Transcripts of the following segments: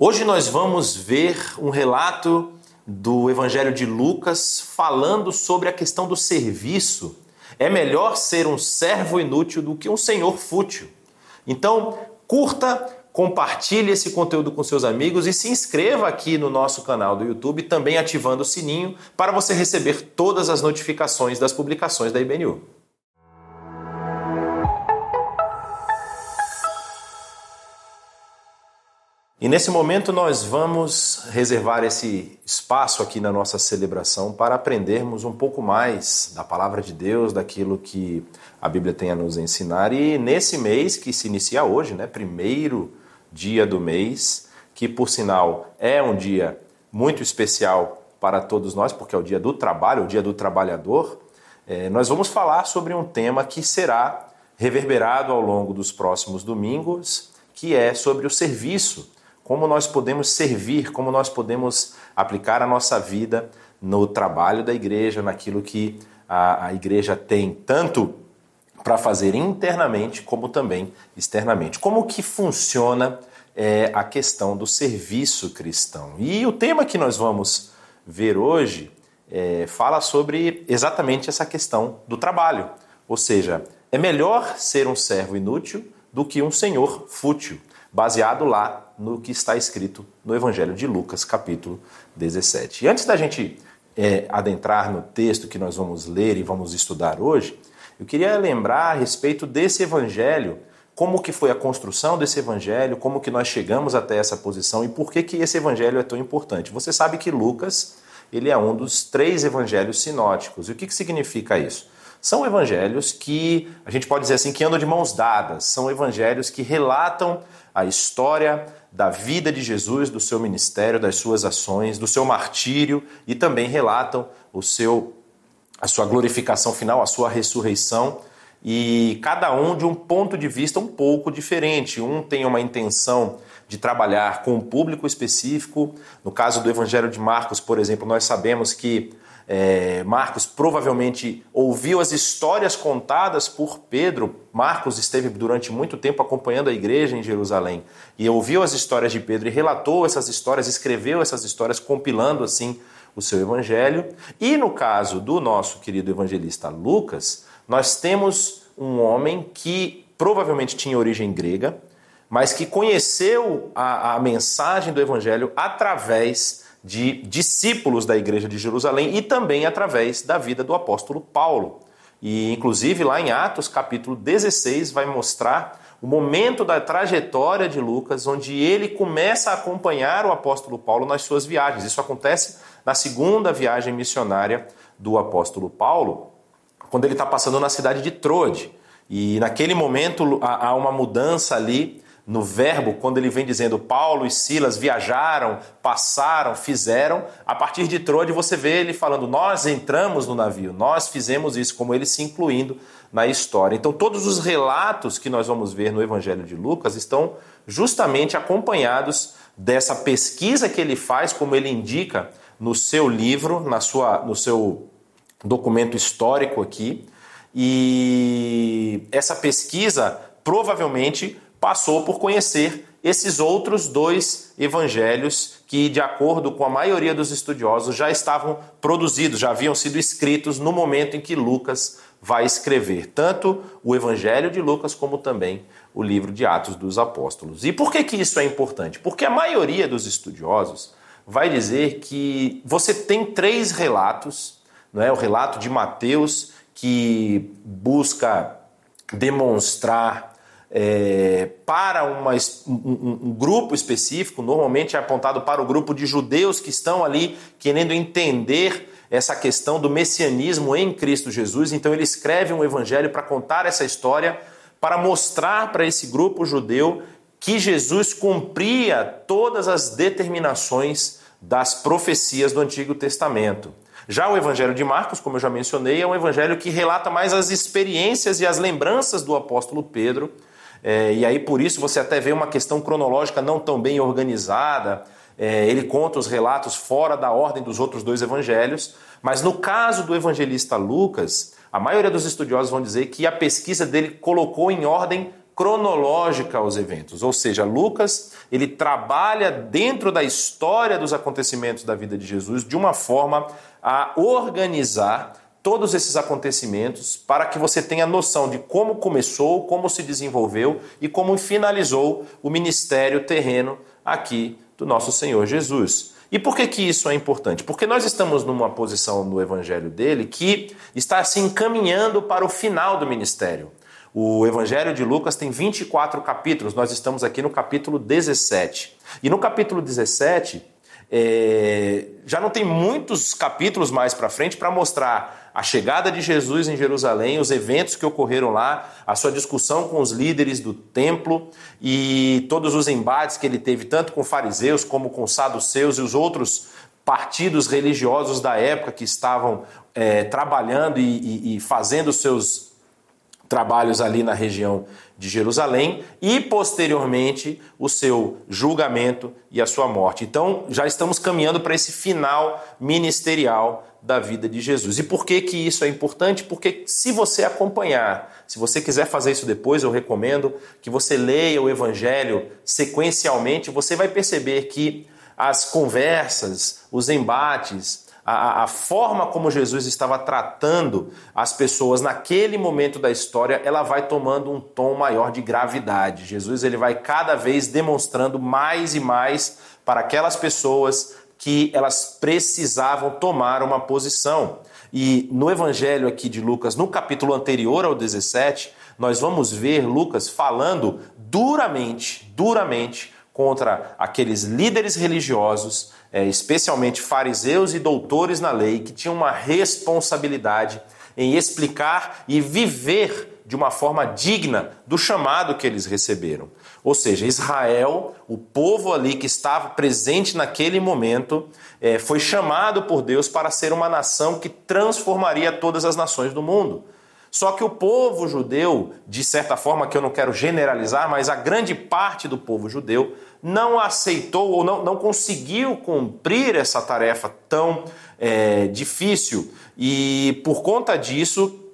Hoje nós vamos ver um relato do Evangelho de Lucas falando sobre a questão do serviço. É melhor ser um servo inútil do que um senhor fútil. Então, curta, compartilhe esse conteúdo com seus amigos e se inscreva aqui no nosso canal do YouTube, também ativando o sininho para você receber todas as notificações das publicações da IBNU. E nesse momento nós vamos reservar esse espaço aqui na nossa celebração para aprendermos um pouco mais da palavra de Deus, daquilo que a Bíblia tem a nos ensinar. E nesse mês que se inicia hoje, né, primeiro dia do mês, que por sinal é um dia muito especial para todos nós, porque é o dia do trabalho, o dia do trabalhador, é, nós vamos falar sobre um tema que será reverberado ao longo dos próximos domingos, que é sobre o serviço como nós podemos servir, como nós podemos aplicar a nossa vida no trabalho da igreja, naquilo que a, a igreja tem tanto para fazer internamente como também externamente. Como que funciona é, a questão do serviço cristão? E o tema que nós vamos ver hoje é, fala sobre exatamente essa questão do trabalho. Ou seja, é melhor ser um servo inútil do que um senhor fútil baseado lá no que está escrito no Evangelho de Lucas, capítulo 17. E antes da gente é, adentrar no texto que nós vamos ler e vamos estudar hoje, eu queria lembrar a respeito desse Evangelho, como que foi a construção desse Evangelho, como que nós chegamos até essa posição e por que, que esse Evangelho é tão importante. Você sabe que Lucas ele é um dos três evangelhos sinóticos. E o que, que significa isso? São evangelhos que, a gente pode dizer assim, que andam de mãos dadas. São evangelhos que relatam a história da vida de Jesus, do seu ministério, das suas ações, do seu martírio e também relatam o seu a sua glorificação final, a sua ressurreição e cada um de um ponto de vista um pouco diferente. Um tem uma intenção de trabalhar com um público específico. No caso do Evangelho de Marcos, por exemplo, nós sabemos que é, Marcos provavelmente ouviu as histórias contadas por Pedro. Marcos esteve durante muito tempo acompanhando a igreja em Jerusalém e ouviu as histórias de Pedro e relatou essas histórias, escreveu essas histórias, compilando assim o seu evangelho. E no caso do nosso querido evangelista Lucas, nós temos um homem que provavelmente tinha origem grega, mas que conheceu a, a mensagem do evangelho através de discípulos da igreja de Jerusalém e também através da vida do apóstolo Paulo. E inclusive lá em Atos capítulo 16 vai mostrar o momento da trajetória de Lucas, onde ele começa a acompanhar o apóstolo Paulo nas suas viagens. Isso acontece na segunda viagem missionária do apóstolo Paulo, quando ele está passando na cidade de Troade. E naquele momento há uma mudança ali no verbo, quando ele vem dizendo Paulo e Silas viajaram, passaram, fizeram, a partir de Troade você vê ele falando nós entramos no navio, nós fizemos isso, como ele se incluindo na história. Então todos os relatos que nós vamos ver no Evangelho de Lucas estão justamente acompanhados dessa pesquisa que ele faz, como ele indica no seu livro, na sua, no seu documento histórico aqui. E essa pesquisa provavelmente passou por conhecer esses outros dois evangelhos que, de acordo com a maioria dos estudiosos, já estavam produzidos, já haviam sido escritos no momento em que Lucas vai escrever, tanto o evangelho de Lucas como também o livro de Atos dos Apóstolos. E por que, que isso é importante? Porque a maioria dos estudiosos vai dizer que você tem três relatos, não é? O relato de Mateus que busca demonstrar é, para uma, um, um, grupo específico, normalmente é apontado para o grupo de judeus que estão ali querendo entender essa questão do messianismo em Cristo Jesus. Então ele escreve um evangelho para contar essa história, para mostrar para esse grupo judeu que Jesus cumpria todas as determinações das profecias do Antigo Testamento. Já o Evangelho de Marcos, como eu já mencionei, é um evangelho que relata mais as experiências e as lembranças do apóstolo Pedro é, e aí por isso você até vê uma questão cronológica não tão bem organizada. É, ele conta os relatos fora da ordem dos outros dois evangelhos, mas no caso do evangelista Lucas, a maioria dos estudiosos vão dizer que a pesquisa dele colocou em ordem cronológica aos eventos, ou seja, Lucas ele trabalha dentro da história dos acontecimentos da vida de Jesus de uma forma a organizar todos esses acontecimentos para que você tenha noção de como começou, como se desenvolveu e como finalizou o ministério terreno aqui do nosso Senhor Jesus. E por que, que isso é importante? Porque nós estamos numa posição no evangelho dele que está se encaminhando para o final do ministério. O Evangelho de Lucas tem 24 capítulos, nós estamos aqui no capítulo 17. E no capítulo 17, é, já não tem muitos capítulos mais para frente para mostrar a chegada de Jesus em Jerusalém, os eventos que ocorreram lá, a sua discussão com os líderes do templo e todos os embates que ele teve, tanto com fariseus como com saduceus e os outros partidos religiosos da época que estavam é, trabalhando e, e, e fazendo seus trabalhos ali na região de Jerusalém e posteriormente o seu julgamento e a sua morte. Então, já estamos caminhando para esse final ministerial da vida de Jesus. E por que que isso é importante? Porque se você acompanhar, se você quiser fazer isso depois, eu recomendo que você leia o evangelho sequencialmente, você vai perceber que as conversas, os embates, a, a, forma como Jesus estava tratando as pessoas naquele momento da história, ela vai tomando um tom maior de gravidade. Jesus ele vai cada vez demonstrando mais e mais para aquelas pessoas que elas precisavam tomar uma posição. E no evangelho aqui de Lucas, no capítulo anterior ao 17, nós vamos ver Lucas falando duramente, duramente contra aqueles líderes religiosos é, especialmente fariseus e doutores na lei, que tinham uma responsabilidade em explicar e viver de uma forma digna do chamado que eles receberam. Ou seja, Israel, o povo ali que estava presente naquele momento, é, foi chamado por Deus para ser uma nação que transformaria todas as nações do mundo. Só que o povo judeu, de certa forma, que eu não quero generalizar, mas a grande parte do povo judeu não aceitou ou não, não conseguiu cumprir essa tarefa tão é, difícil. E por conta disso,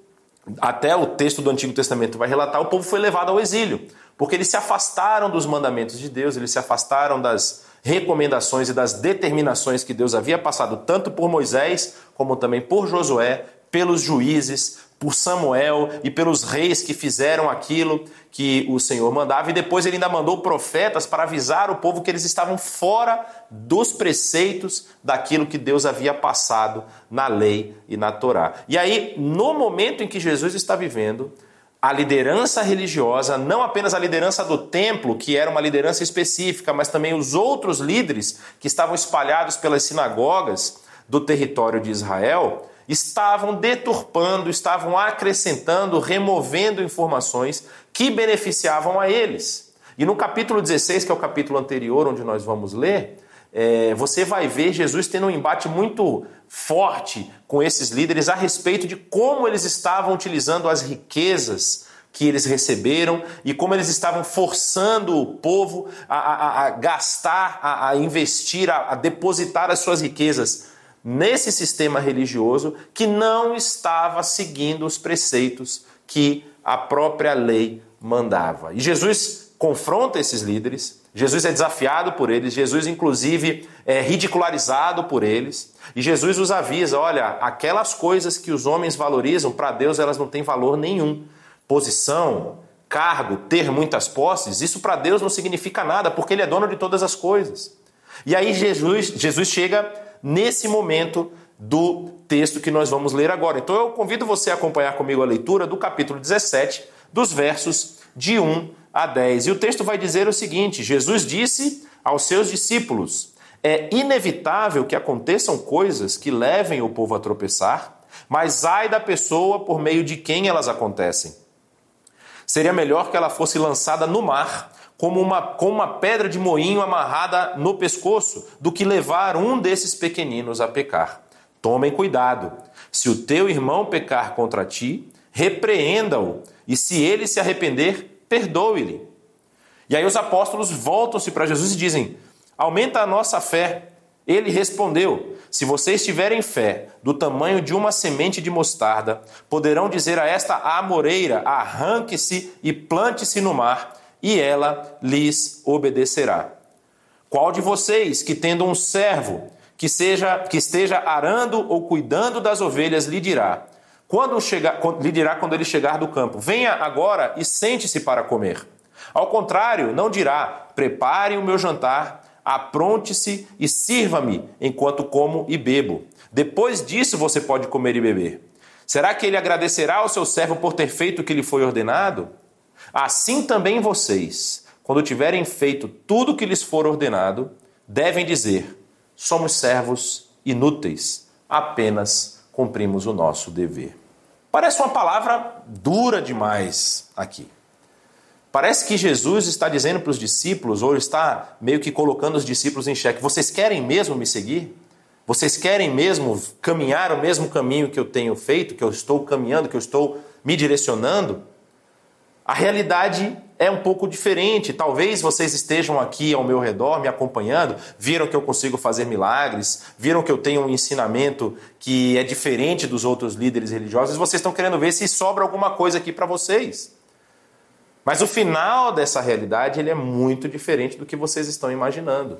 até o texto do Antigo Testamento vai relatar, o povo foi levado ao exílio, porque eles se afastaram dos mandamentos de Deus, eles se afastaram das recomendações e das determinações que Deus havia passado tanto por Moisés como também por Josué, pelos juízes, por Samuel e pelos reis que fizeram aquilo que o Senhor mandava, e depois ele ainda mandou profetas para avisar o povo que eles estavam fora dos preceitos daquilo que Deus havia passado na lei e na Torá. E aí, no momento em que Jesus está vivendo, a liderança religiosa, não apenas a liderança do templo, que era uma liderança específica, mas também os outros líderes que estavam espalhados pelas sinagogas do território de Israel, estavam deturpando, estavam acrescentando, removendo informações que beneficiavam a eles. E no capítulo 16, que é o capítulo anterior, onde nós vamos ler, é, você vai ver Jesus tendo um embate muito forte com esses líderes a respeito de como eles estavam utilizando as riquezas que eles receberam e como eles estavam forçando o povo a, a, a gastar, a, a investir, a depositar as suas riquezas nesse sistema religioso que não estava seguindo os preceitos que a própria lei mandava. E Jesus confronta esses líderes, Jesus é desafiado por eles, Jesus, inclusive, é ridicularizado por eles, e Jesus os avisa: olha, aquelas coisas que os homens valorizam, para Deus elas não têm valor nenhum. Posição, cargo, ter muitas posses, isso para Deus não significa nada, porque Ele é dono de todas as coisas. E aí Jesus, Jesus chega nesse momento do texto que nós vamos ler agora. Então eu convido você a acompanhar comigo a leitura do capítulo 17, dos versos de 1 a 10. E o texto vai dizer o seguinte: Jesus disse aos seus discípulos: É inevitável que aconteçam coisas que levem o povo a tropeçar, mas ai da pessoa por meio de quem elas acontecem. Seria melhor que ela fosse lançada no mar como uma, com uma pedra de moinho amarrada no pescoço, do que levar um desses pequeninos a pecar. Tomem cuidado. Se o teu irmão pecar contra ti, repreenda-o, e se ele se arrepender, perdoe-lhe. E aí os apóstolos voltam-se para Jesus e dizem: Aumenta a nossa fé. Ele respondeu: Se vocês tiverem fé do tamanho de uma semente de mostarda, poderão dizer a esta amoreira: arranque-se e plante-se no mar, e ela lhes obedecerá. Qual de vocês, que tendo um servo que seja que esteja arando ou cuidando das ovelhas, lhe dirá: quando chegar, lhe dirá quando ele chegar do campo: Venha agora e sente-se para comer. Ao contrário, não dirá: Prepare o meu jantar, apronte-se e sirva-me enquanto como e bebo. Depois disso você pode comer e beber. Será que ele agradecerá ao seu servo por ter feito o que lhe foi ordenado? Assim também vocês, quando tiverem feito tudo o que lhes for ordenado, devem dizer: Somos servos inúteis, apenas cumprimos o nosso dever. Parece uma palavra dura demais aqui. Parece que Jesus está dizendo para os discípulos, ou está meio que colocando os discípulos em xeque: vocês querem mesmo me seguir? Vocês querem mesmo caminhar o mesmo caminho que eu tenho feito, que eu estou caminhando, que eu estou me direcionando? A realidade é um pouco diferente. Talvez vocês estejam aqui ao meu redor me acompanhando, viram que eu consigo fazer milagres, viram que eu tenho um ensinamento que é diferente dos outros líderes religiosos, vocês estão querendo ver se sobra alguma coisa aqui para vocês. Mas o final dessa realidade ele é muito diferente do que vocês estão imaginando.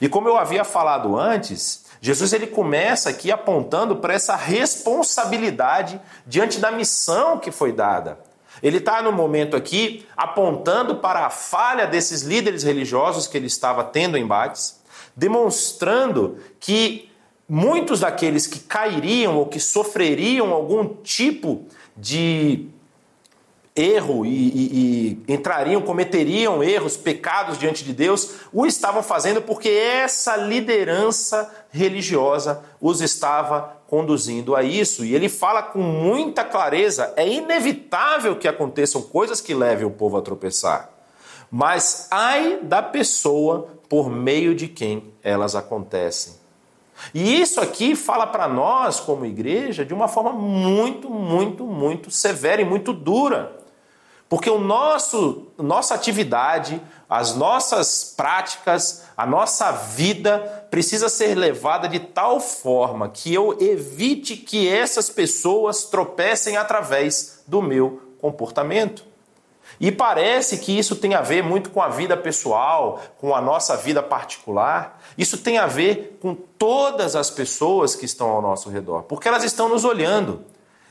E como eu havia falado antes, Jesus ele começa aqui apontando para essa responsabilidade diante da missão que foi dada. Ele está no momento aqui apontando para a falha desses líderes religiosos que ele estava tendo embates, demonstrando que muitos daqueles que cairiam ou que sofreriam algum tipo de erro e, e, e, entrariam, cometeriam erros, pecados diante de Deus, o estavam fazendo porque essa liderança religiosa os estava conduzindo a isso. E ele fala com muita clareza: é inevitável que aconteçam coisas que levem o povo a tropeçar. Mas ai da pessoa por meio de quem elas acontecem. E isso aqui fala para nós, como igreja, de uma forma muito, muito, muito severa e muito dura. Porque o nosso nossa atividade, as nossas práticas, a nossa vida precisa ser levada de tal forma que eu evite que essas pessoas tropecem através do meu comportamento. E parece que isso tem a ver muito com a vida pessoal, com a nossa vida particular. Isso tem a ver com todas as pessoas que estão ao nosso redor, porque elas estão nos olhando.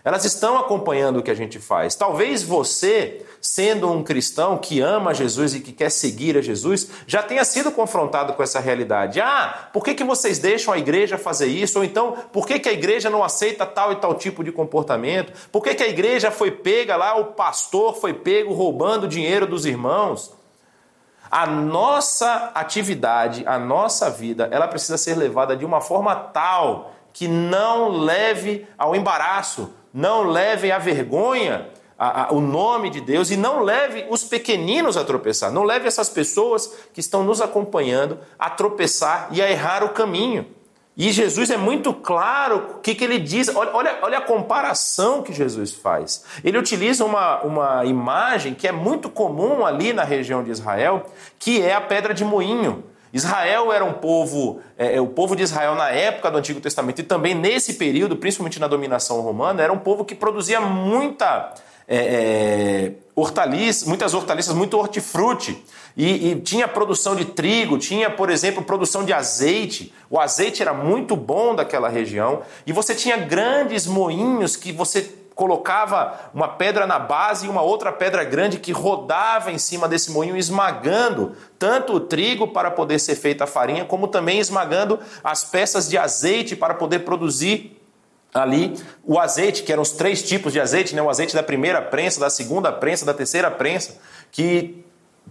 Elas estão acompanhando o que a gente faz. Talvez você, sendo um cristão que ama Jesus e que quer seguir a Jesus, já tenha sido confrontado com essa realidade. Ah, por que, que vocês deixam a igreja fazer isso? Ou então, por que, que a igreja não aceita tal e tal tipo de comportamento? Por que, que a igreja foi pega lá, o pastor foi pego roubando dinheiro dos irmãos? A nossa atividade, a nossa vida, ela precisa ser levada de uma forma tal que não leve ao embaraço, não leve à vergonha a, a, o nome de Deus e não leve os pequeninos a tropeçar. Não leve essas pessoas que estão nos acompanhando a tropeçar e a errar o caminho. E Jesus é muito claro o que, que ele diz. Olha, olha, olha a comparação que Jesus faz. Ele utiliza uma, uma imagem que é muito comum ali na região de Israel, que é a pedra de moinho. Israel era um povo, é, é, o povo de Israel na época do Antigo Testamento e também nesse período, principalmente na dominação romana, era um povo que produzia muita é, é, hortaliça, muitas hortaliças, muito hortifruti. E, e, tinha produção de trigo, tinha, por exemplo, produção de azeite. O azeite era muito bom daquela região. E você tinha grandes moinhos que você colocava uma pedra na base e uma outra pedra grande que rodava em cima desse moinho, esmagando tanto o trigo para poder ser feita a farinha, como também esmagando as peças de azeite para poder produzir ali o azeite, que eram os três tipos de azeite, né? o azeite da primeira prensa, da segunda prensa, da terceira prensa, que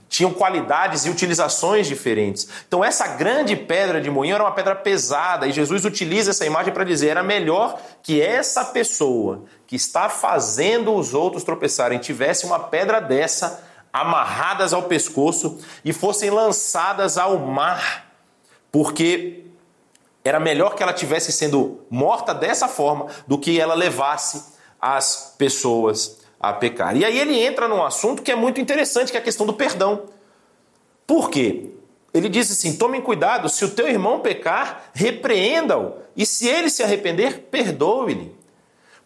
tinham qualidades e utilizações diferentes. Então, essa grande pedra de moinho era uma pedra pesada, e Jesus utiliza essa imagem para dizer: era melhor que essa pessoa que está fazendo os outros tropeçarem tivesse uma pedra dessa amarradas ao pescoço e fossem lançadas ao mar, porque era melhor que ela tivesse sendo morta dessa forma do que ela levasse as pessoas a pecar. E aí ele entra num assunto que é muito interessante, que é a questão do perdão. Por quê? ele diz assim: tomem cuidado, se o teu irmão pecar, repreenda-o, e se ele se arrepender, perdoe-lhe.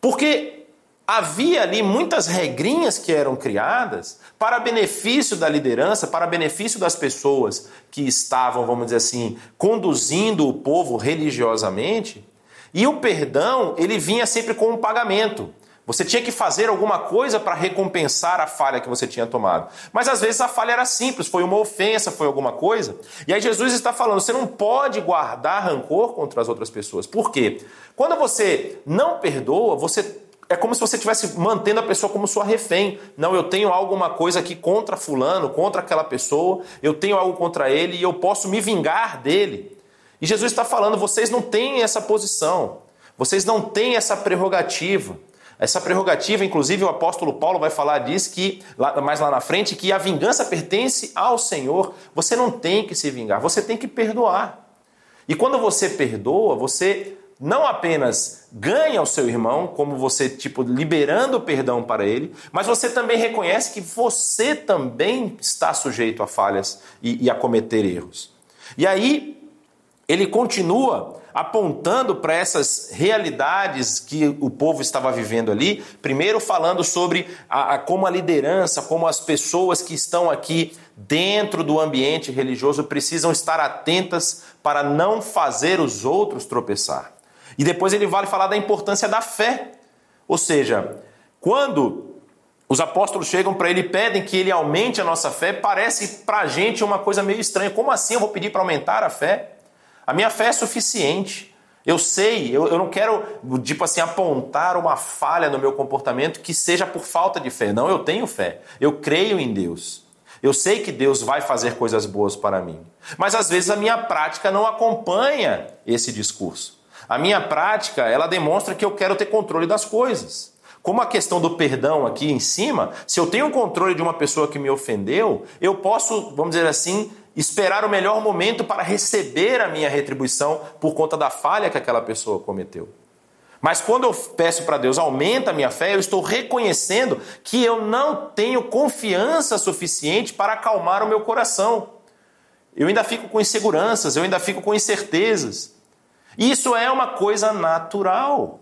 Porque havia ali muitas regrinhas que eram criadas para benefício da liderança, para benefício das pessoas que estavam, vamos dizer assim, conduzindo o povo religiosamente. E o perdão, ele vinha sempre com um pagamento. Você tinha que fazer alguma coisa para recompensar a falha que você tinha tomado. Mas às vezes a falha era simples, foi uma ofensa, foi alguma coisa. E aí Jesus está falando: você não pode guardar rancor contra as outras pessoas. Por quê? Quando você não perdoa, você é como se você estivesse mantendo a pessoa como sua refém. Não, eu tenho alguma coisa aqui contra fulano, contra aquela pessoa, eu tenho algo contra ele e eu posso me vingar dele. E Jesus está falando: vocês não têm essa posição, vocês não têm essa prerrogativa. Essa prerrogativa, inclusive, o apóstolo Paulo vai falar disso que mais lá na frente que a vingança pertence ao Senhor. Você não tem que se vingar, você tem que perdoar. E quando você perdoa, você não apenas ganha o seu irmão, como você, tipo, liberando o perdão para ele, mas você também reconhece que você também está sujeito a falhas e, e a cometer erros. E aí, ele continua apontando para essas realidades que o povo estava vivendo ali, primeiro falando sobre a, a, como a liderança, como as pessoas que estão aqui dentro do ambiente religioso precisam estar atentas para não fazer os outros tropeçar. E depois ele vai falar da importância da fé. Ou seja, quando os apóstolos chegam para ele e pedem que ele aumente a nossa fé, parece para a gente uma coisa meio estranha. Como assim eu vou pedir para aumentar a fé? A minha fé é suficiente. Eu sei, eu, eu não quero, tipo assim, apontar uma falha no meu comportamento que seja por falta de fé. Não, eu tenho fé. Eu creio em Deus. Eu sei que Deus vai fazer coisas boas para mim. Mas às vezes a minha prática não acompanha esse discurso. A minha prática, ela demonstra que eu quero ter controle das coisas. Como a questão do perdão aqui em cima, se eu tenho controle de uma pessoa que me ofendeu, eu posso, vamos dizer assim, esperar o melhor momento para receber a minha retribuição por conta da falha que aquela pessoa cometeu. Mas quando eu peço para Deus aumenta a minha fé, eu estou reconhecendo que eu não tenho confiança suficiente para acalmar o meu coração. Eu ainda fico com inseguranças, eu ainda fico com incertezas. Isso é uma coisa natural.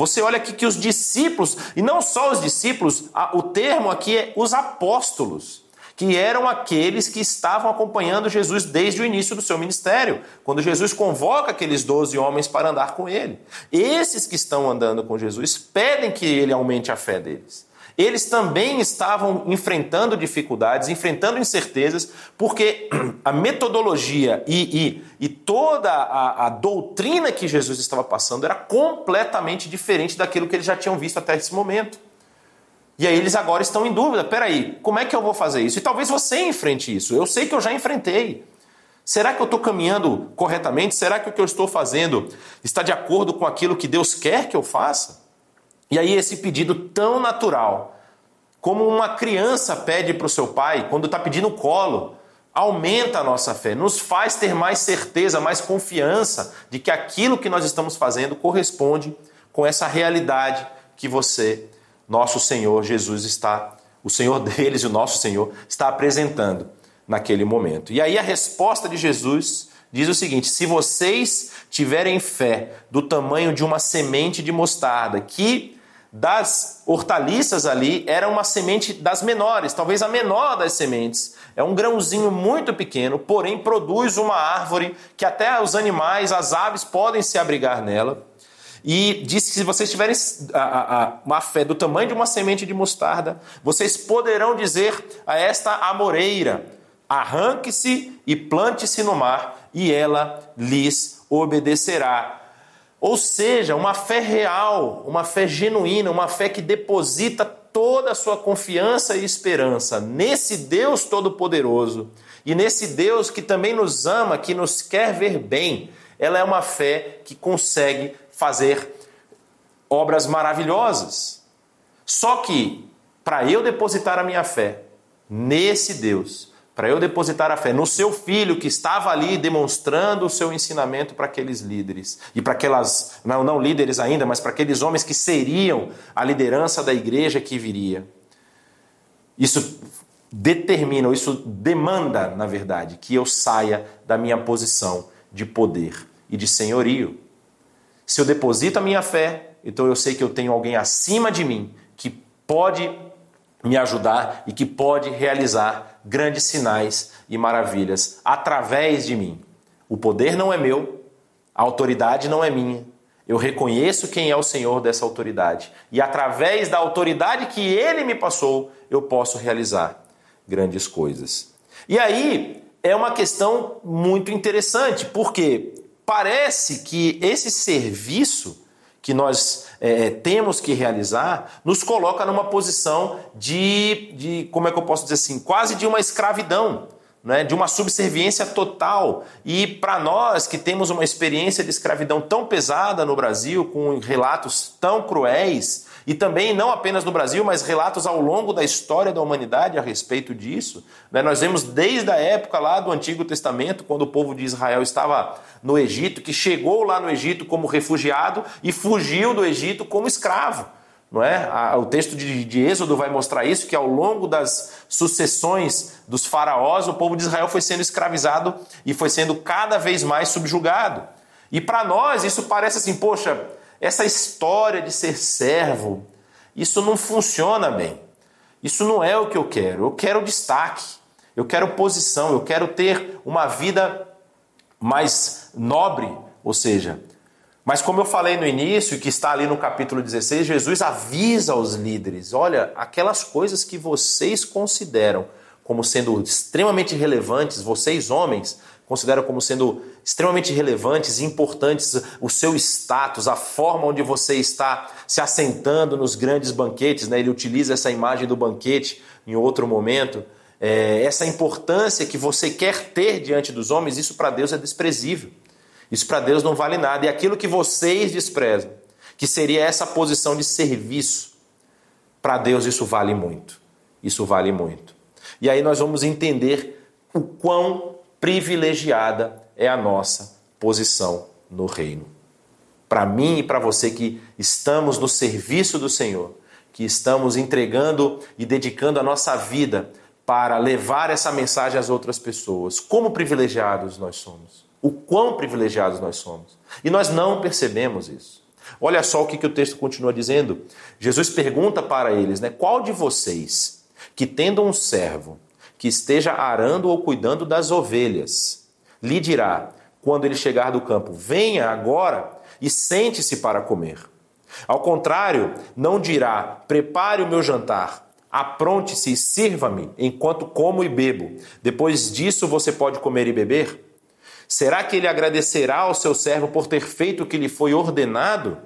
Você olha aqui que os discípulos, e não só os discípulos, o termo aqui é os apóstolos que eram aqueles que estavam acompanhando Jesus desde o início do seu ministério, quando Jesus convoca aqueles doze homens para andar com ele. Esses que estão andando com Jesus pedem que ele aumente a fé deles. Eles também estavam enfrentando dificuldades, enfrentando incertezas, porque a metodologia e, e, e toda a, a doutrina que Jesus estava passando era completamente diferente daquilo que eles já tinham visto até esse momento. E aí eles agora estão em dúvida: peraí, como é que eu vou fazer isso? E talvez você enfrente isso. Eu sei que eu já enfrentei. Será que eu estou caminhando corretamente? Será que o que eu estou fazendo está de acordo com aquilo que Deus quer que eu faça? E aí, esse pedido tão natural, como uma criança pede para o seu pai quando está pedindo colo, aumenta a nossa fé, nos faz ter mais certeza, mais confiança de que aquilo que nós estamos fazendo corresponde com essa realidade que você nosso Senhor Jesus está, o Senhor deles e o nosso Senhor está apresentando naquele momento. E aí a resposta de Jesus diz o seguinte: se vocês tiverem fé do tamanho de uma semente de mostarda, que das hortaliças ali era uma semente das menores, talvez a menor das sementes. É um grãozinho muito pequeno, porém produz uma árvore que até os animais, as aves podem se abrigar nela. E disse que se vocês tiverem uma fé do tamanho de uma semente de mostarda, vocês poderão dizer a esta amoreira: arranque-se e plante-se no mar, e ela lhes obedecerá. Ou seja, uma fé real, uma fé genuína, uma fé que deposita toda a sua confiança e esperança nesse Deus Todo-Poderoso e nesse Deus que também nos ama, que nos quer ver bem. Ela é uma fé que consegue fazer obras maravilhosas. Só que, para eu depositar a minha fé nesse Deus, para eu depositar a fé no seu filho que estava ali demonstrando o seu ensinamento para aqueles líderes e para aquelas, não, não líderes ainda, mas para aqueles homens que seriam a liderança da igreja que viria. Isso determina, isso demanda, na verdade, que eu saia da minha posição de poder e de senhorio. Se eu deposito a minha fé, então eu sei que eu tenho alguém acima de mim que pode me ajudar e que pode realizar grandes sinais e maravilhas através de mim. O poder não é meu, a autoridade não é minha. Eu reconheço quem é o Senhor dessa autoridade e através da autoridade que ele me passou, eu posso realizar grandes coisas. E aí é uma questão muito interessante, porque parece que esse serviço que nós é, é, temos que realizar nos coloca numa posição de, de, como é que eu posso dizer assim, quase de uma escravidão. Né, de uma subserviência total. E para nós que temos uma experiência de escravidão tão pesada no Brasil, com relatos tão cruéis, e também não apenas no Brasil, mas relatos ao longo da história da humanidade a respeito disso. Né? Nós vemos desde a época lá do Antigo Testamento, quando o povo de Israel estava no Egito, que chegou lá no Egito como refugiado e fugiu do Egito como escravo. Não é? O texto de, de Êxodo vai mostrar isso, que ao longo das sucessões dos faraós, o povo de Israel foi sendo escravizado e foi sendo cada vez mais subjugado. E para nós isso parece assim, poxa, essa história de ser servo, isso não funciona bem. Isso não é o que eu quero. Eu quero destaque, eu quero posição, eu quero ter uma vida mais nobre, ou seja, mas como eu falei no início, que está ali no capítulo 16, Jesus avisa aos líderes: olha, aquelas coisas que vocês consideram como sendo extremamente relevantes, vocês homens, consideram como sendo extremamente relevantes e importantes o seu status, a forma onde você está se assentando nos grandes banquetes, né? ele utiliza essa imagem do banquete em outro momento. É, essa importância que você quer ter diante dos homens, isso para Deus é desprezível. Isso para Deus não vale nada. E aquilo que vocês desprezam, que seria essa posição de serviço, para Deus isso vale muito. Isso vale muito. E aí nós vamos entender o quão privilegiada é a nossa posição no reino. Para mim e para você que estamos no serviço do Senhor, que estamos entregando e dedicando a nossa vida para levar essa mensagem às outras pessoas, como privilegiados nós somos. O quão privilegiados nós somos. E nós não percebemos isso. Olha só o que, que o texto continua dizendo. Jesus pergunta para eles, né? Qual de vocês que tendo um servo que esteja arando ou cuidando das ovelhas, lhe dirá, quando ele chegar do campo, venha agora e sente-se para comer. Ao contrário, não dirá, prepare o meu jantar, apronte-se e sirva-me enquanto como e bebo. Depois disso você pode comer e beber? Será que ele agradecerá ao seu servo por ter feito o que lhe foi ordenado?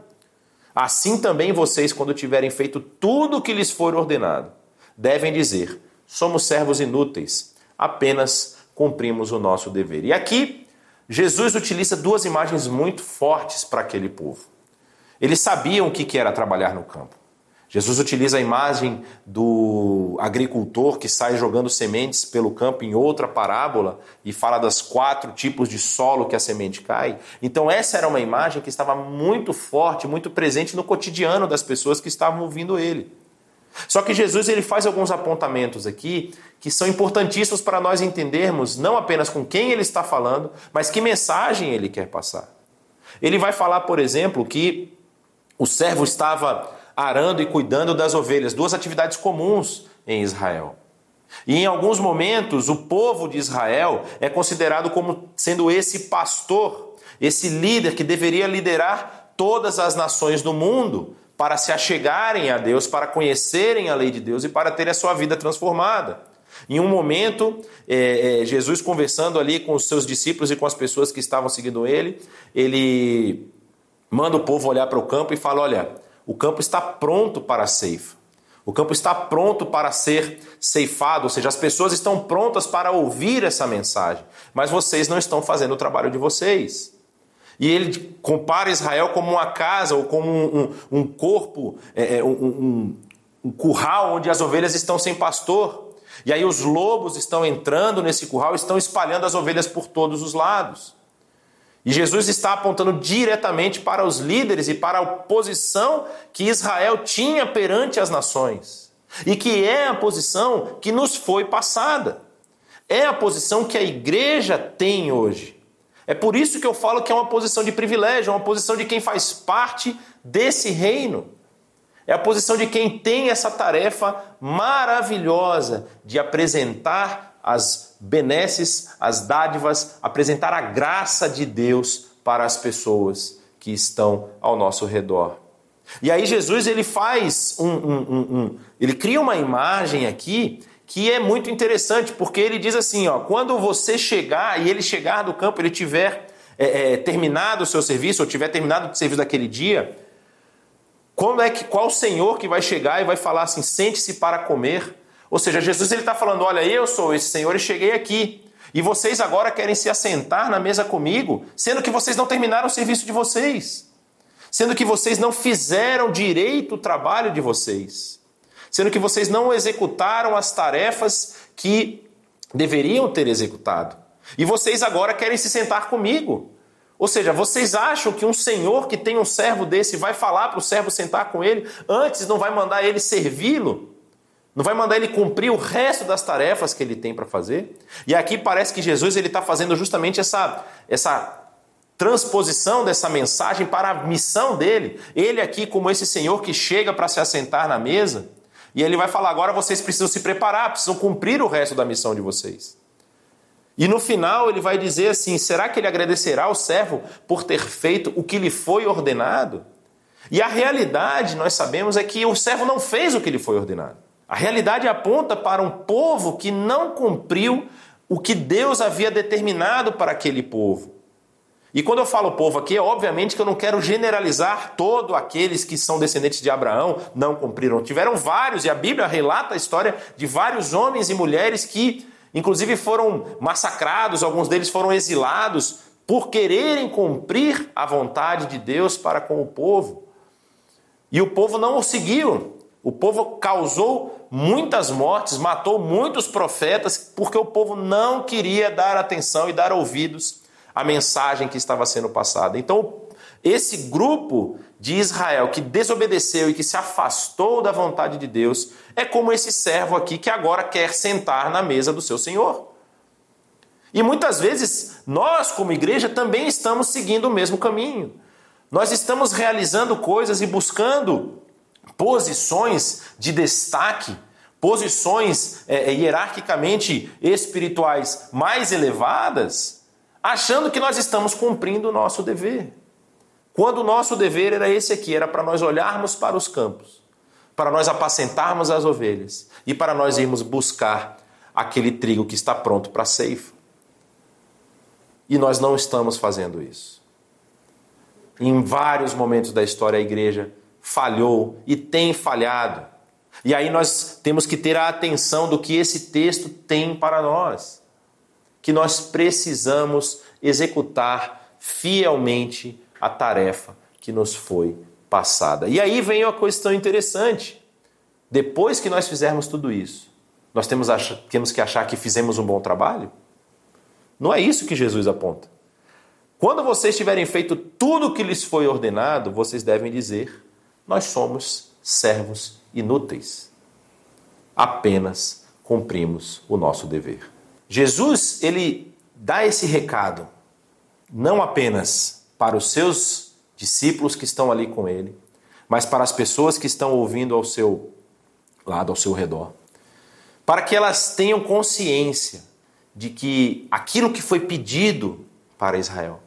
Assim também vocês, quando tiverem feito tudo o que lhes for ordenado, devem dizer: somos servos inúteis, apenas cumprimos o nosso dever. E aqui, Jesus utiliza duas imagens muito fortes para aquele povo. Eles sabiam o que era trabalhar no campo. Jesus utiliza a imagem do agricultor que sai jogando sementes pelo campo em outra parábola e fala das quatro tipos de solo que a semente cai. Então, essa era uma imagem que estava muito forte, muito presente no cotidiano das pessoas que estavam ouvindo ele. Só que Jesus ele faz alguns apontamentos aqui que são importantíssimos para nós entendermos não apenas com quem ele está falando, mas que mensagem ele quer passar. Ele vai falar, por exemplo, que o servo estava arando e cuidando das ovelhas, duas atividades comuns em Israel. E em alguns momentos, o povo de Israel é considerado como sendo esse pastor, esse líder que deveria liderar todas as nações do mundo para se achegarem a Deus, para conhecerem a lei de Deus e para terem a sua vida transformada. Em um momento, é, é, Jesus conversando ali com os seus discípulos e com as pessoas que estavam seguindo ele, ele manda o povo olhar para o campo e fala: Olha, o campo está pronto para a ceifa. O campo está pronto para ser ceifado, ou seja, as pessoas estão prontas para ouvir essa mensagem, mas vocês não estão fazendo o trabalho de vocês. E ele compara Israel como uma casa ou como um, um, um corpo, é, é, um, um, curral onde as ovelhas estão sem pastor. E aí os lobos estão entrando nesse curral estão espalhando as ovelhas por todos os lados. E Jesus está apontando diretamente para os líderes e para a posição que Israel tinha perante as nações. e que é a posição que nos foi passada. É a posição que a igreja tem hoje. É por isso que eu falo que é uma posição de privilégio, é uma posição de quem faz parte desse reino. É a posição de quem tem essa tarefa maravilhosa de apresentar as benesses, as dádivas, apresentar a graça de Deus para as pessoas que estão ao nosso redor. E aí Jesus ele faz um, um, um, um ele cria uma imagem aqui que é muito interessante, porque ele diz assim, ó, quando você chegar e ele chegar do campo, ele tiver é, é, terminado o seu serviço, ou tiver terminado o serviço daquele dia, quando é que qual senhor que vai chegar e vai falar assim, sente-se para comer? Ou seja, Jesus ele está falando, olha, eu sou esse senhor e cheguei aqui. E vocês agora querem se assentar na mesa comigo, sendo que vocês não terminaram o serviço de vocês, sendo que vocês não fizeram direito o trabalho de vocês sendo que vocês não executaram as tarefas que deveriam ter executado. E vocês agora querem se sentar comigo. Ou seja, vocês acham que um senhor que tem um servo desse vai falar para o servo sentar com ele, antes não vai mandar ele servi-lo? Não vai mandar ele cumprir o resto das tarefas que ele tem para fazer? E aqui parece que Jesus ele está fazendo justamente essa, essa transposição dessa mensagem para a missão dele. Ele aqui, como esse senhor que chega para se assentar na mesa, e ele vai falar: agora vocês precisam se preparar, precisam cumprir o resto da missão de vocês. E no final ele vai dizer assim: será que ele agradecerá ao servo por ter feito o que lhe foi ordenado? E a realidade, nós sabemos, é que o servo não fez o que lhe foi ordenado. A realidade aponta para um povo que não cumpriu o que Deus havia determinado para aquele povo. E quando eu falo povo aqui, é obviamente que eu não quero generalizar todos aqueles que são descendentes de Abraão, não cumpriram. Tiveram vários, e a Bíblia relata a história de vários homens e mulheres que, inclusive, foram massacrados, alguns deles foram exilados por quererem cumprir a vontade de Deus para com o povo. E o povo não o seguiu. O povo causou muitas mortes, matou muitos profetas, porque o povo não queria dar atenção e dar ouvidos a mensagem que estava sendo passada. Então, esse grupo de Israel que desobedeceu e que se afastou da vontade de Deus é como esse servo aqui que agora quer sentar na mesa do seu Senhor. E muitas vezes nós, como igreja, também estamos seguindo o mesmo caminho. Nós estamos realizando coisas e buscando posições de destaque, posições é, hierarquicamente espirituais mais elevadas achando que nós estamos cumprindo o nosso dever. Quando o nosso dever era esse aqui, era para nós olharmos para os campos, para nós apacentarmos as ovelhas e para nós irmos buscar aquele trigo que está pronto para a ceifa. E nós não estamos fazendo isso. Em vários momentos da história, a igreja falhou e tem falhado. E aí nós temos que ter a atenção do que esse texto tem para nós que nós precisamos executar fielmente a tarefa que nos foi passada. E aí vem uma questão interessante. Depois que nós fizermos tudo isso, nós temos, temos que achar que fizemos um bom trabalho? Não é isso que Jesus aponta. Quando vocês tiverem feito tudo o que lhes foi ordenado, vocês devem dizer: Nós somos servos inúteis. Apenas cumprimos o nosso dever. Jesus, ele dá esse recado não apenas para os seus discípulos que estão ali com ele, mas para as pessoas que estão ouvindo ao seu lado, ao seu redor, para que elas tenham consciência de que aquilo que foi pedido para Israel,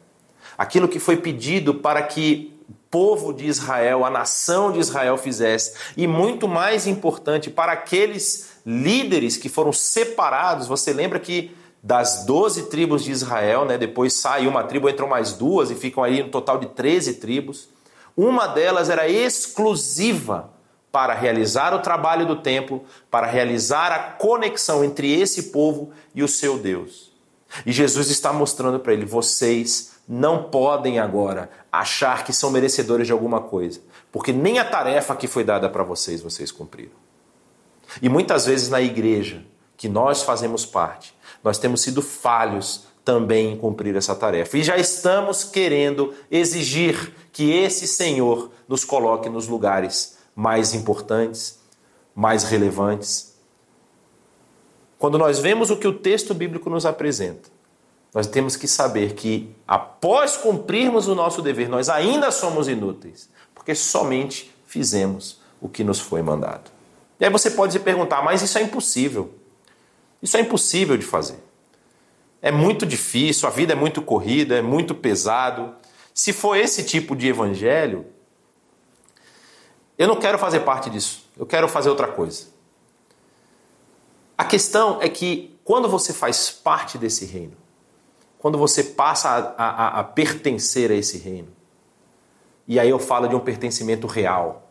aquilo que foi pedido para que o povo de Israel, a nação de Israel fizesse, e muito mais importante, para aqueles líderes que foram separados. Você lembra que das 12 tribos de Israel, né, depois sai uma tribo, entram mais duas e ficam aí um total de 13 tribos. Uma delas era exclusiva para realizar o trabalho do templo, para realizar a conexão entre esse povo e o seu Deus. E Jesus está mostrando para ele: vocês não podem agora achar que são merecedores de alguma coisa, porque nem a tarefa que foi dada para vocês vocês cumpriram. E muitas vezes na igreja, que nós fazemos parte, nós temos sido falhos também em cumprir essa tarefa. E já estamos querendo exigir que esse Senhor nos coloque nos lugares mais importantes, mais relevantes. Quando nós vemos o que o texto bíblico nos apresenta, nós temos que saber que após cumprirmos o nosso dever, nós ainda somos inúteis, porque somente fizemos o que nos foi mandado. E aí você pode se perguntar, mas isso é impossível. Isso é impossível de fazer. É muito difícil, a vida é muito corrida, é muito pesado. Se for esse tipo de evangelho, eu não quero fazer parte disso. Eu quero fazer outra coisa. A questão é que quando você faz parte desse reino, quando você passa a, a, a pertencer a esse reino, e aí eu falo de um pertencimento real.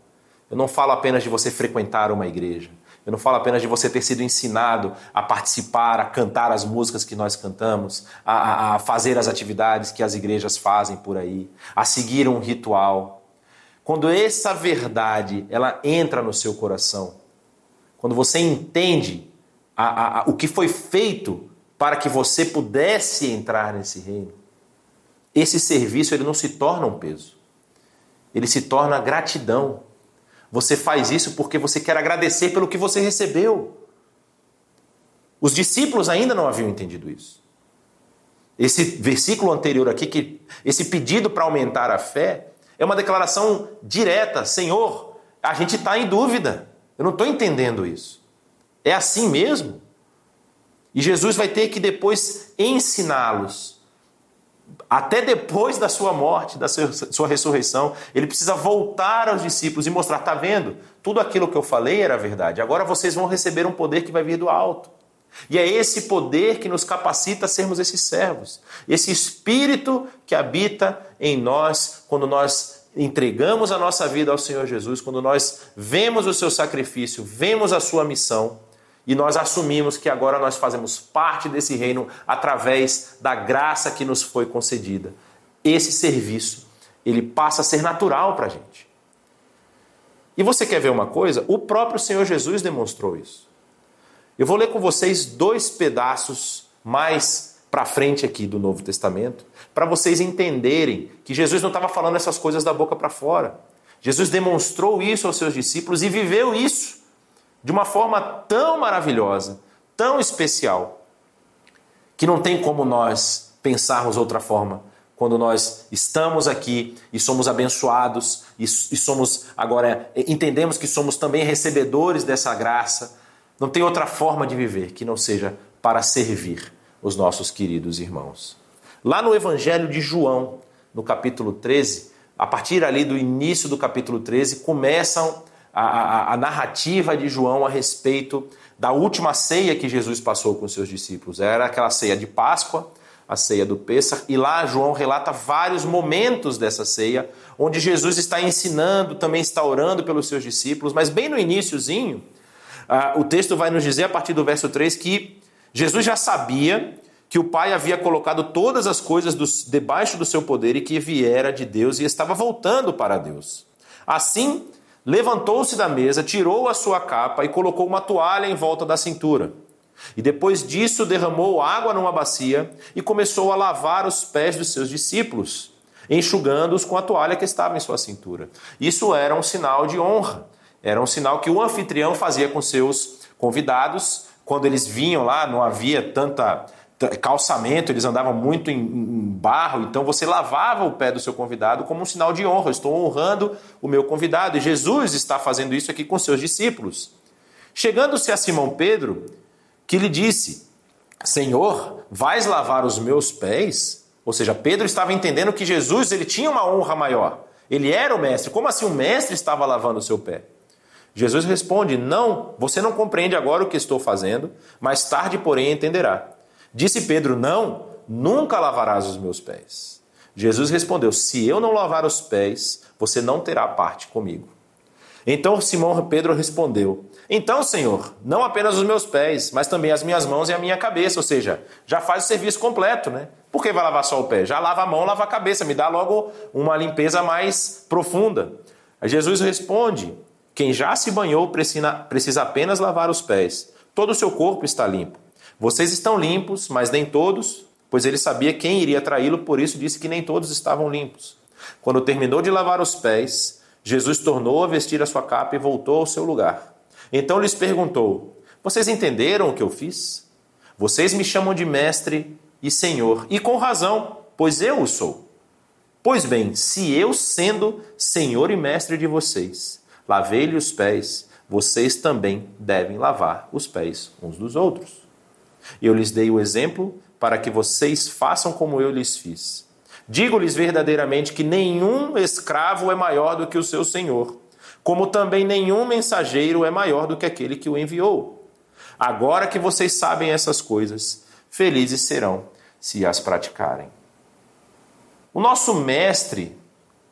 Eu não falo apenas de você frequentar uma igreja. Eu não falo apenas de você ter sido ensinado a participar, a cantar as músicas que nós cantamos, a, a fazer as atividades que as igrejas fazem por aí, a seguir um ritual. Quando essa verdade ela entra no seu coração, quando você entende a, a, o que foi feito para que você pudesse entrar nesse reino, esse serviço ele não se torna um peso, ele se torna gratidão você faz isso porque você quer agradecer pelo que você recebeu. Os discípulos ainda não haviam entendido isso. Esse versículo anterior aqui, que esse pedido para aumentar a fé, é uma declaração direta: Senhor, a gente está em dúvida. Eu não estou entendendo isso. É assim mesmo? E Jesus vai ter que depois ensiná-los até depois da sua morte, da sua ressurreição, ele precisa voltar aos discípulos e mostrar: está vendo? Tudo aquilo que eu falei era verdade. Agora vocês vão receber um poder que vai vir do alto. E é esse poder que nos capacita a sermos esses servos. Esse espírito que habita em nós quando nós entregamos a nossa vida ao Senhor Jesus, quando nós vemos o seu sacrifício, vemos a sua missão e nós assumimos que agora nós fazemos parte desse reino através da graça que nos foi concedida. Esse serviço, ele passa a ser natural para a gente. E você quer ver uma coisa? O próprio Senhor Jesus demonstrou isso. Eu vou ler com vocês dois pedaços mais para frente aqui do Novo Testamento, para vocês entenderem que Jesus não estava falando essas coisas da boca para fora. Jesus demonstrou isso aos seus discípulos e viveu isso de uma forma tão maravilhosa, tão especial, que não tem como nós pensarmos outra forma quando nós estamos aqui e somos abençoados e, somos agora entendemos que somos também recebedores dessa graça. Não tem outra forma de viver que não seja para servir os nossos queridos irmãos. Lá no Evangelho de João, no capítulo 13, a partir ali do início do capítulo 13, começam a, a, a narrativa de João a respeito da última ceia que Jesus passou com seus discípulos. Era aquela ceia de Páscoa, a ceia do Pêssar, e lá João relata vários momentos dessa ceia, onde Jesus está ensinando, também está orando pelos seus discípulos, mas bem no iníciozinho, uh, o texto vai nos dizer, a partir do verso 3, que Jesus já sabia que o Pai havia colocado todas as coisas debaixo do seu poder e que viera de Deus e estava voltando para Deus. Assim, levantou-se da mesa, tirou a sua capa e colocou uma toalha em volta da cintura. E depois disso derramou água numa bacia e começou a lavar os pés dos seus discípulos, enxugando-os com a toalha que estava em sua cintura. Isso era um sinal de honra, era um sinal que o anfitrião fazia com seus convidados. Quando eles vinham lá, não havia tanta calçamento, eles andavam muito em, em, barro, então você lavava o pé do seu convidado como um sinal de honra. Eu estou honrando o meu convidado. E Jesus está fazendo isso aqui com seus discípulos. Chegando-se a Simão Pedro, que lhe disse: Senhor, vais lavar os meus pés? Ou seja, Pedro estava entendendo que Jesus ele tinha uma honra maior. Ele era o mestre. Como assim o mestre estava lavando o seu pé? Jesus responde: Não, você não compreende agora o que estou fazendo, mais tarde, porém, entenderá. Disse Pedro: Não, nunca lavarás os meus pés. Jesus respondeu: Se eu não lavar os pés, você não terá parte comigo. Então Simão Pedro respondeu: Então, Senhor, não apenas os meus pés, mas também as minhas mãos e a minha cabeça. Ou seja, já faz o serviço completo, né? Por que vai lavar só o pé? Já lava a mão, lava a cabeça, me dá logo uma limpeza mais profunda. Jesus responde: Quem já se banhou precisa apenas lavar os pés. Todo o seu corpo está limpo. Vocês estão limpos, mas nem todos, pois ele sabia quem iria traí-lo, por isso disse que nem todos estavam limpos. Quando terminou de lavar os pés, Jesus tornou a vestir a sua capa e voltou ao seu lugar. Então lhes perguntou: Vocês entenderam o que eu fiz? Vocês me chamam de mestre e senhor, e com razão, pois eu o sou. Pois bem, se eu, sendo senhor e mestre de vocês, lavei-lhe os pés, vocês também devem lavar os pés uns dos outros. Eu lhes dei o exemplo para que vocês façam como eu lhes fiz. Digo-lhes verdadeiramente que nenhum escravo é maior do que o seu senhor, como também nenhum mensageiro é maior do que aquele que o enviou. Agora que vocês sabem essas coisas, felizes serão se as praticarem. O nosso mestre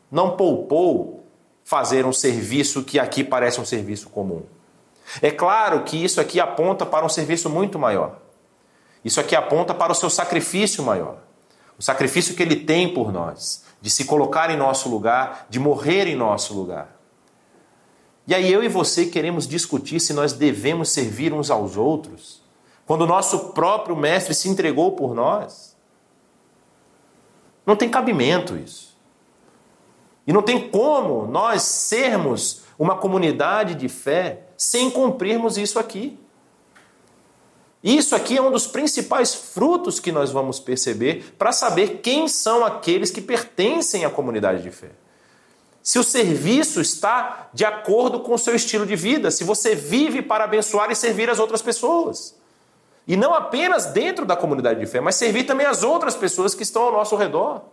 não poupou fazer um serviço que aqui parece um serviço comum. É claro que isso aqui aponta para um serviço muito maior. Isso aqui aponta para o seu sacrifício maior. O sacrifício que ele tem por nós, de se colocar em nosso lugar, de morrer em nosso lugar. E aí eu e você queremos discutir se nós devemos servir uns aos outros, quando o nosso próprio mestre se entregou por nós. Não tem cabimento isso. E não tem como nós sermos uma comunidade de fé sem cumprirmos isso aqui. Isso aqui é um dos principais frutos que nós vamos perceber para saber quem são aqueles que pertencem à comunidade de fé. Se o serviço está de acordo com o seu estilo de vida, se você vive para abençoar e servir as outras pessoas. E não apenas dentro da comunidade de fé, mas servir também as outras pessoas que estão ao nosso redor.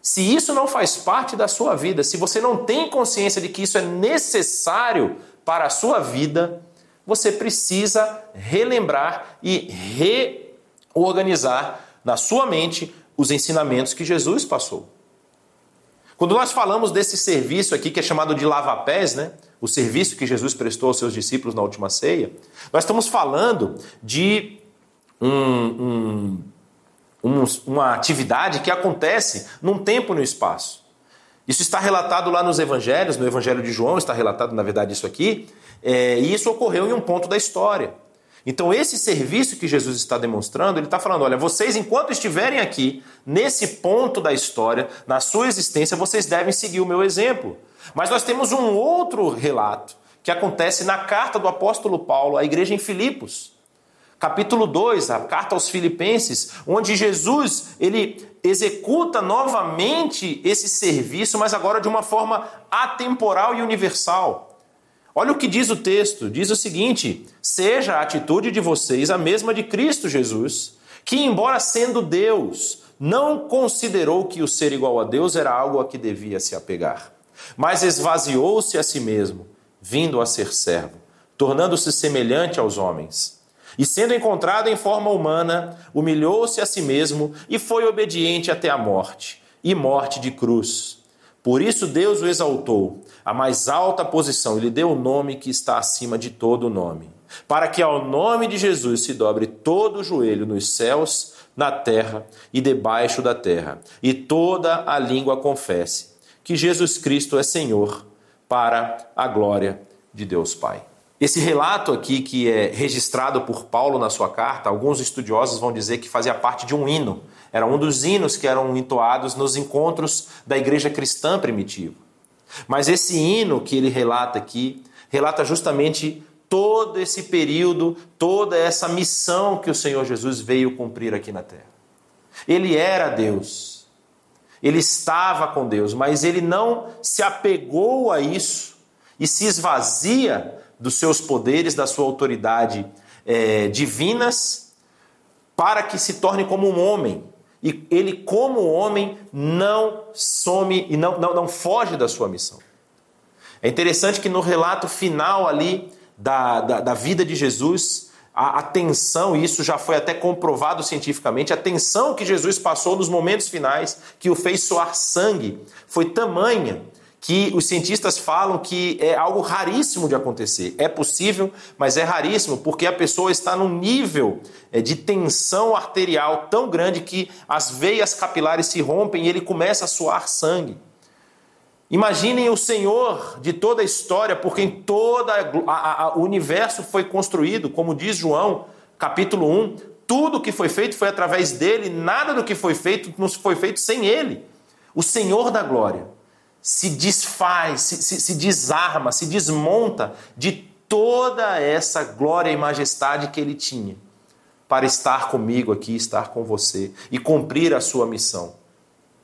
Se isso não faz parte da sua vida, se você não tem consciência de que isso é necessário para a sua vida, você precisa relembrar e reorganizar na sua mente os ensinamentos que Jesus passou. Quando nós falamos desse serviço aqui que é chamado de lava-pés, né? O serviço que Jesus prestou aos seus discípulos na última ceia, nós estamos falando de um, um, um, uma atividade que acontece num tempo e no espaço. Isso está relatado lá nos evangelhos, no evangelho de João está relatado, na verdade, isso aqui, é, e isso ocorreu em um ponto da história. Então, esse serviço que Jesus está demonstrando, ele está falando: olha, vocês, enquanto estiverem aqui, nesse ponto da história, na sua existência, vocês devem seguir o meu exemplo. Mas nós temos um outro relato que acontece na carta do apóstolo Paulo à igreja em Filipos. Capítulo 2, a carta aos Filipenses, onde Jesus ele executa novamente esse serviço, mas agora de uma forma atemporal e universal. Olha o que diz o texto: diz o seguinte: seja a atitude de vocês a mesma de Cristo Jesus, que, embora sendo Deus, não considerou que o ser igual a Deus era algo a que devia se apegar, mas esvaziou-se a si mesmo, vindo a ser servo, tornando-se semelhante aos homens. E sendo encontrado em forma humana, humilhou-se a si mesmo e foi obediente até a morte e morte de cruz. Por isso Deus o exaltou a mais alta posição e lhe deu o nome que está acima de todo nome, para que ao nome de Jesus se dobre todo o joelho nos céus, na terra e debaixo da terra, e toda a língua confesse que Jesus Cristo é Senhor, para a glória de Deus Pai. Esse relato aqui, que é registrado por Paulo na sua carta, alguns estudiosos vão dizer que fazia parte de um hino. Era um dos hinos que eram entoados nos encontros da igreja cristã primitiva. Mas esse hino que ele relata aqui, relata justamente todo esse período, toda essa missão que o Senhor Jesus veio cumprir aqui na terra. Ele era Deus, ele estava com Deus, mas ele não se apegou a isso e se esvazia dos seus poderes, da sua autoridade é, divinas, para que se torne como um homem. E ele, como homem, não some e não, não, não foge da sua missão. É interessante que no relato final ali da, da, da vida de Jesus, a, a tensão, e isso já foi até comprovado cientificamente, a tensão que Jesus passou nos momentos finais, que o fez soar sangue, foi tamanha que os cientistas falam que é algo raríssimo de acontecer. É possível, mas é raríssimo, porque a pessoa está num nível é, de tensão arterial tão grande que as veias capilares se rompem e ele começa a suar sangue. Imaginem o Senhor de toda a história, por quem todo o universo foi construído, como diz João, capítulo 1. Tudo que foi feito foi através dele, nada do que foi feito não foi feito sem ele. O Senhor da glória se desfaz, se, se, se desarma, se desmonta de toda essa glória e majestade que ele tinha para estar comigo aqui, estar com você e cumprir a sua missão.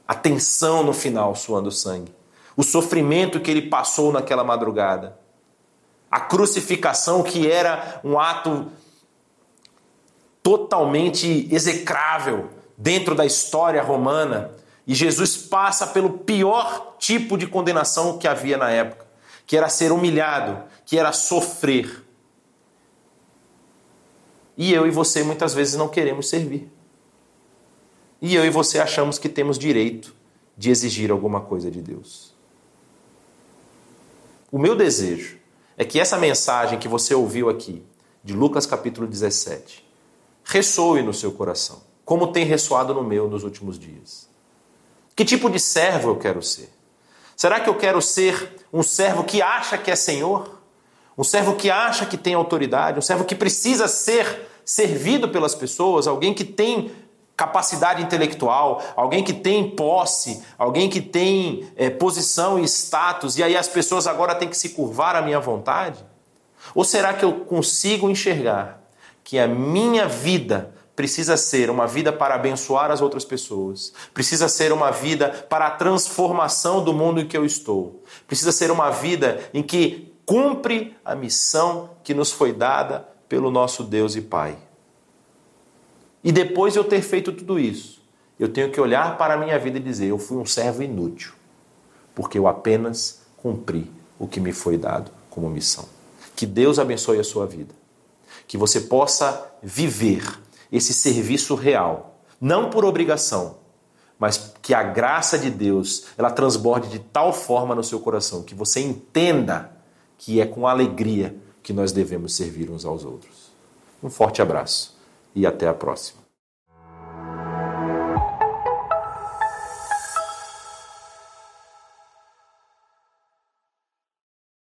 A tensão no final suando sangue, o sofrimento que ele passou naquela madrugada, a crucificação que era um ato totalmente execrável dentro da história romana, e Jesus passa pelo pior tipo de condenação que havia na época, que era ser humilhado, que era sofrer. E eu e você muitas vezes não queremos servir. E eu e você achamos que temos direito de exigir alguma coisa de Deus. O meu desejo é que essa mensagem que você ouviu aqui, de Lucas capítulo 17, ressoe no seu coração, como tem ressoado no meu nos últimos dias. Que tipo de servo eu quero ser? Será que eu quero ser um servo que acha que é senhor? Um servo que acha que tem autoridade? Um servo que precisa ser servido pelas pessoas? Alguém que tem capacidade intelectual? Alguém que tem posse? Alguém que tem é, posição e status? E aí as pessoas agora têm que se curvar à minha vontade? Ou será que eu consigo enxergar que a minha vida precisa ser uma vida para abençoar as outras pessoas, precisa ser uma vida para a transformação do mundo em que eu estou, precisa ser uma vida em que cumpre a missão que nos foi dada pelo nosso Deus e Pai. E depois de eu ter feito tudo isso, eu tenho que olhar para a minha vida e dizer: eu fui um servo inútil, porque eu apenas cumpri o que me foi dado como missão. Que Deus abençoe a sua vida. Que você possa viver esse serviço real, não por obrigação, mas que a graça de Deus ela transborde de tal forma no seu coração que você entenda que é com alegria que nós devemos servir uns aos outros. Um forte abraço e até a próxima.